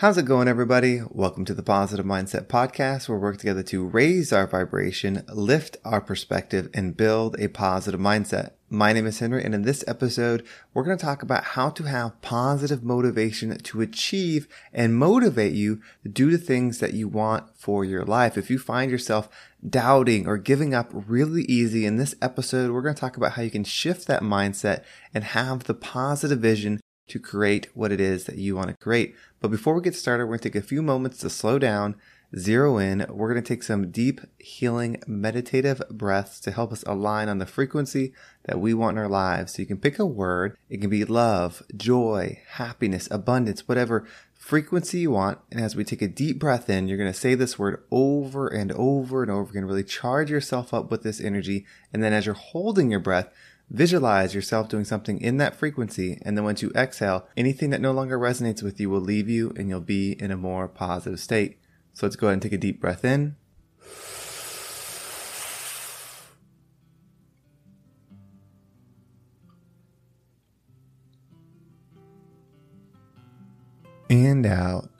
How's it going, everybody? Welcome to the Positive Mindset Podcast, where we work together to raise our vibration, lift our perspective, and build a positive mindset. My name is Henry, and in this episode, we're going to talk about how to have positive motivation to achieve and motivate you to do the things that you want for your life. If you find yourself doubting or giving up really easy in this episode, we're going to talk about how you can shift that mindset and have the positive vision to create what it is that you want to create. But before we get started, we're going to take a few moments to slow down, zero in. We're going to take some deep, healing, meditative breaths to help us align on the frequency that we want in our lives. So you can pick a word. It can be love, joy, happiness, abundance, whatever frequency you want. And as we take a deep breath in, you're going to say this word over and over and over. To really charge yourself up with this energy. And then as you're holding your breath, Visualize yourself doing something in that frequency, and then once you exhale, anything that no longer resonates with you will leave you and you'll be in a more positive state. So let's go ahead and take a deep breath in. And out.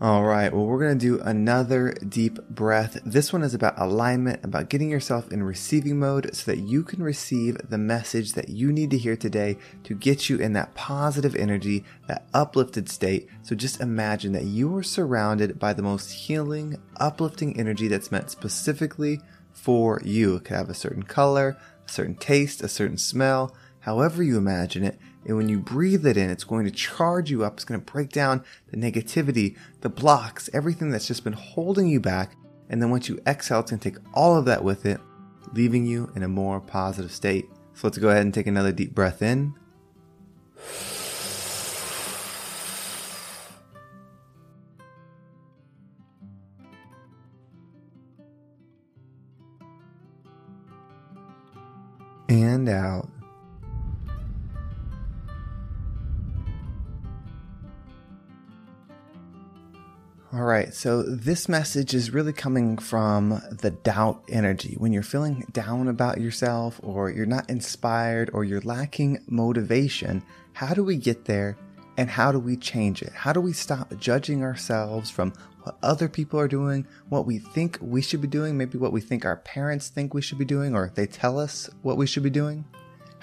All right, well, we're going to do another deep breath. This one is about alignment, about getting yourself in receiving mode so that you can receive the message that you need to hear today to get you in that positive energy, that uplifted state. So just imagine that you are surrounded by the most healing, uplifting energy that's meant specifically for you. It could have a certain color, a certain taste, a certain smell, however you imagine it. And when you breathe it in, it's going to charge you up. It's going to break down the negativity, the blocks, everything that's just been holding you back. And then once you exhale, it's going to take all of that with it, leaving you in a more positive state. So let's go ahead and take another deep breath in. And out. All right, so this message is really coming from the doubt energy. When you're feeling down about yourself, or you're not inspired, or you're lacking motivation, how do we get there and how do we change it? How do we stop judging ourselves from what other people are doing, what we think we should be doing, maybe what we think our parents think we should be doing, or they tell us what we should be doing?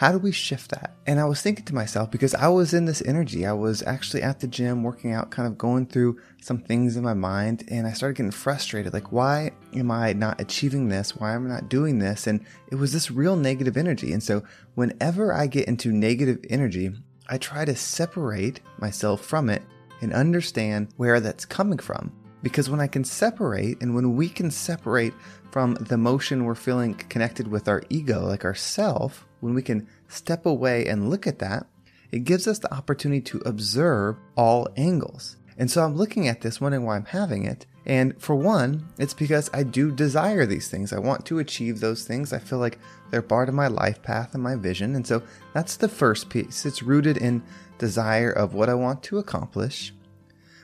How do we shift that? And I was thinking to myself, because I was in this energy, I was actually at the gym working out, kind of going through some things in my mind, and I started getting frustrated. Like, why am I not achieving this? Why am I not doing this? And it was this real negative energy. And so, whenever I get into negative energy, I try to separate myself from it and understand where that's coming from. Because when I can separate and when we can separate from the emotion we're feeling connected with our ego, like ourself, when we can step away and look at that, it gives us the opportunity to observe all angles. And so I'm looking at this, wondering why I'm having it. And for one, it's because I do desire these things. I want to achieve those things. I feel like they're part of my life path and my vision. And so that's the first piece. It's rooted in desire of what I want to accomplish.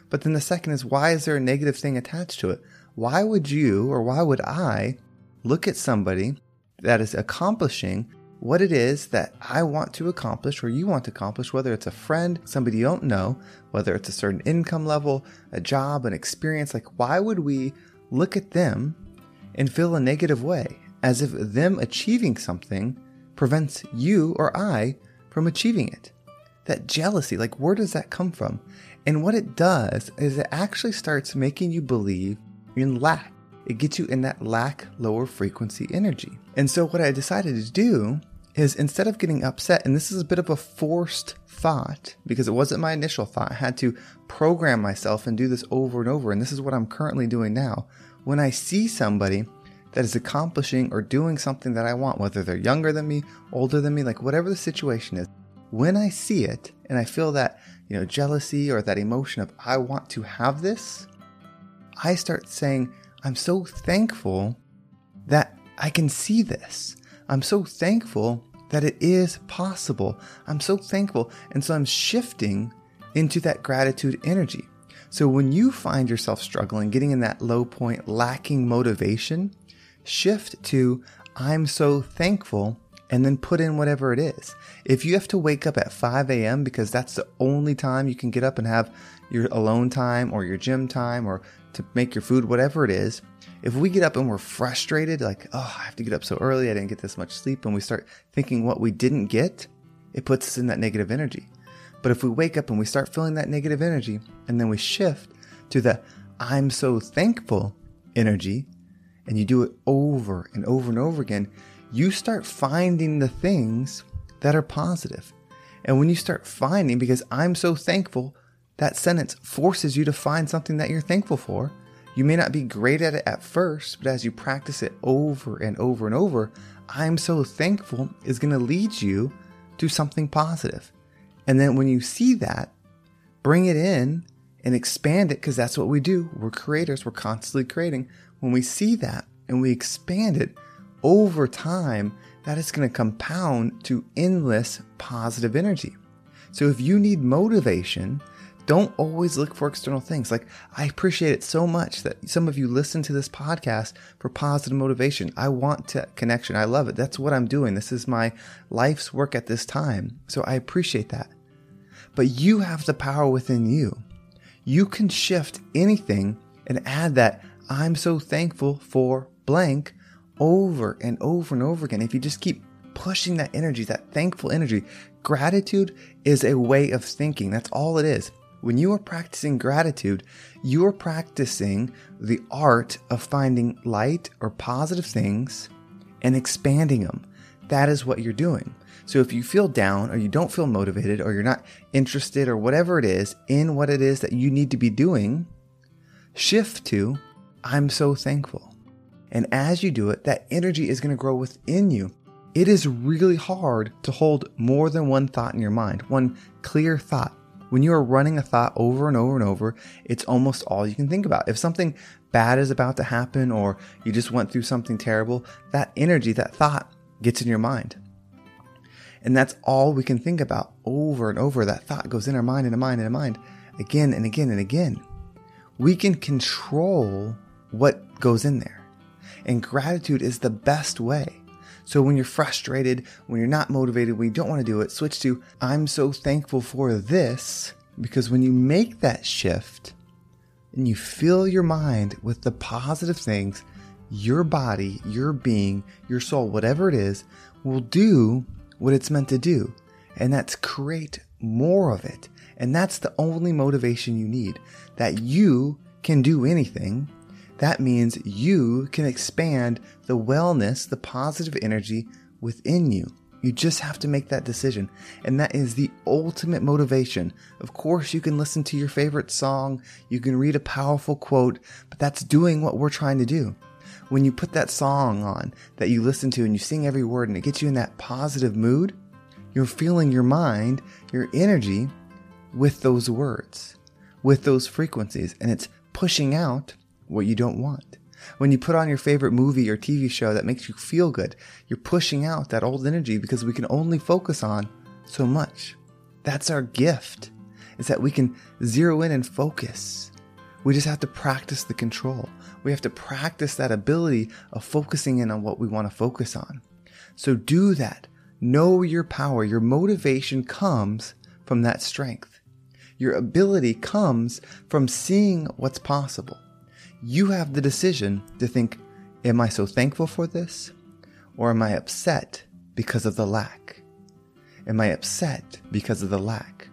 But then the second is why is there a negative thing attached to it? Why would you or why would I look at somebody that is accomplishing what it is that I want to accomplish or you want to accomplish, whether it's a friend, somebody you don't know, whether it's a certain income level, a job, an experience, like why would we look at them and feel a negative way as if them achieving something prevents you or I from achieving it? That jealousy, like where does that come from? And what it does is it actually starts making you believe in lack. It gets you in that lack lower frequency energy. And so, what I decided to do is instead of getting upset, and this is a bit of a forced thought because it wasn't my initial thought, I had to program myself and do this over and over. And this is what I'm currently doing now. When I see somebody that is accomplishing or doing something that I want, whether they're younger than me, older than me, like whatever the situation is, when I see it and I feel that, you know, jealousy or that emotion of I want to have this, I start saying, I'm so thankful that I can see this. I'm so thankful that it is possible. I'm so thankful. And so I'm shifting into that gratitude energy. So when you find yourself struggling, getting in that low point, lacking motivation, shift to I'm so thankful and then put in whatever it is. If you have to wake up at 5 a.m. because that's the only time you can get up and have your alone time or your gym time or to make your food, whatever it is, if we get up and we're frustrated, like, oh, I have to get up so early, I didn't get this much sleep, and we start thinking what we didn't get, it puts us in that negative energy. But if we wake up and we start feeling that negative energy, and then we shift to the I'm so thankful energy, and you do it over and over and over again, you start finding the things that are positive. And when you start finding, because I'm so thankful, that sentence forces you to find something that you're thankful for you may not be great at it at first, but as you practice it over and over and over, I'm so thankful is going to lead you to something positive. And then when you see that, bring it in and expand it because that's what we do. We're creators, we're constantly creating. When we see that and we expand it over time, that is going to compound to endless positive energy. So if you need motivation, don't always look for external things. Like, I appreciate it so much that some of you listen to this podcast for positive motivation. I want to connection. I love it. That's what I'm doing. This is my life's work at this time. So I appreciate that. But you have the power within you. You can shift anything and add that I'm so thankful for blank over and over and over again. If you just keep pushing that energy, that thankful energy, gratitude is a way of thinking. That's all it is. When you are practicing gratitude, you are practicing the art of finding light or positive things and expanding them. That is what you're doing. So if you feel down or you don't feel motivated or you're not interested or whatever it is in what it is that you need to be doing, shift to, I'm so thankful. And as you do it, that energy is going to grow within you. It is really hard to hold more than one thought in your mind, one clear thought. When you are running a thought over and over and over, it's almost all you can think about. If something bad is about to happen or you just went through something terrible, that energy, that thought gets in your mind. And that's all we can think about over and over. That thought goes in our mind and our mind and our mind again and again and again. We can control what goes in there. And gratitude is the best way. So when you're frustrated, when you're not motivated, when you don't want to do it, switch to I'm so thankful for this because when you make that shift and you fill your mind with the positive things, your body, your being, your soul, whatever it is, will do what it's meant to do. And that's create more of it. And that's the only motivation you need that you can do anything that means you can expand the wellness, the positive energy within you. You just have to make that decision. And that is the ultimate motivation. Of course, you can listen to your favorite song, you can read a powerful quote, but that's doing what we're trying to do. When you put that song on that you listen to and you sing every word and it gets you in that positive mood, you're feeling your mind, your energy with those words, with those frequencies, and it's pushing out what you don't want. When you put on your favorite movie or TV show that makes you feel good, you're pushing out that old energy because we can only focus on so much. That's our gift, is that we can zero in and focus. We just have to practice the control. We have to practice that ability of focusing in on what we want to focus on. So do that. Know your power. Your motivation comes from that strength. Your ability comes from seeing what's possible you have the decision to think, Am I so thankful for this? Or am I upset because of the lack? Am I upset because of the lack?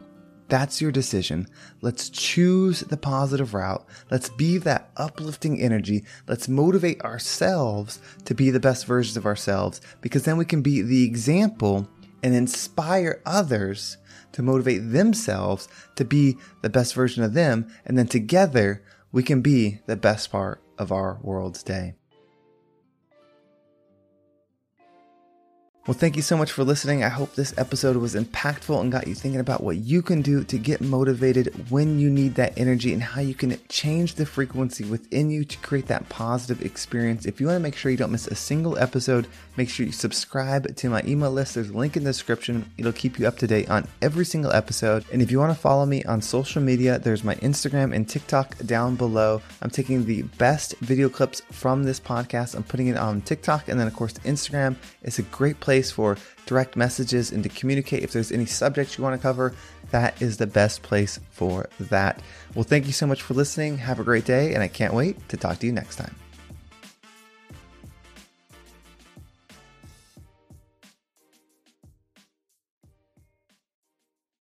That's your decision. Let's choose the positive route. Let's be that uplifting energy. Let's motivate ourselves to be the best versions of ourselves because then we can be the example and inspire others to motivate themselves to be the best version of them. And then together we can be the best part of our world's day. Well, thank you so much for listening. I hope this episode was impactful and got you thinking about what you can do to get motivated when you need that energy and how you can change the frequency within you to create that positive experience. If you want to make sure you don't miss a single episode, make sure you subscribe to my email list. There's a link in the description. It'll keep you up to date on every single episode. And if you want to follow me on social media, there's my Instagram and TikTok down below. I'm taking the best video clips from this podcast. I'm putting it on TikTok and then, of course, Instagram. It's a great place place for direct messages and to communicate if there's any subjects you want to cover. That is the best place for that. Well, thank you so much for listening. Have a great day, and I can't wait to talk to you next time.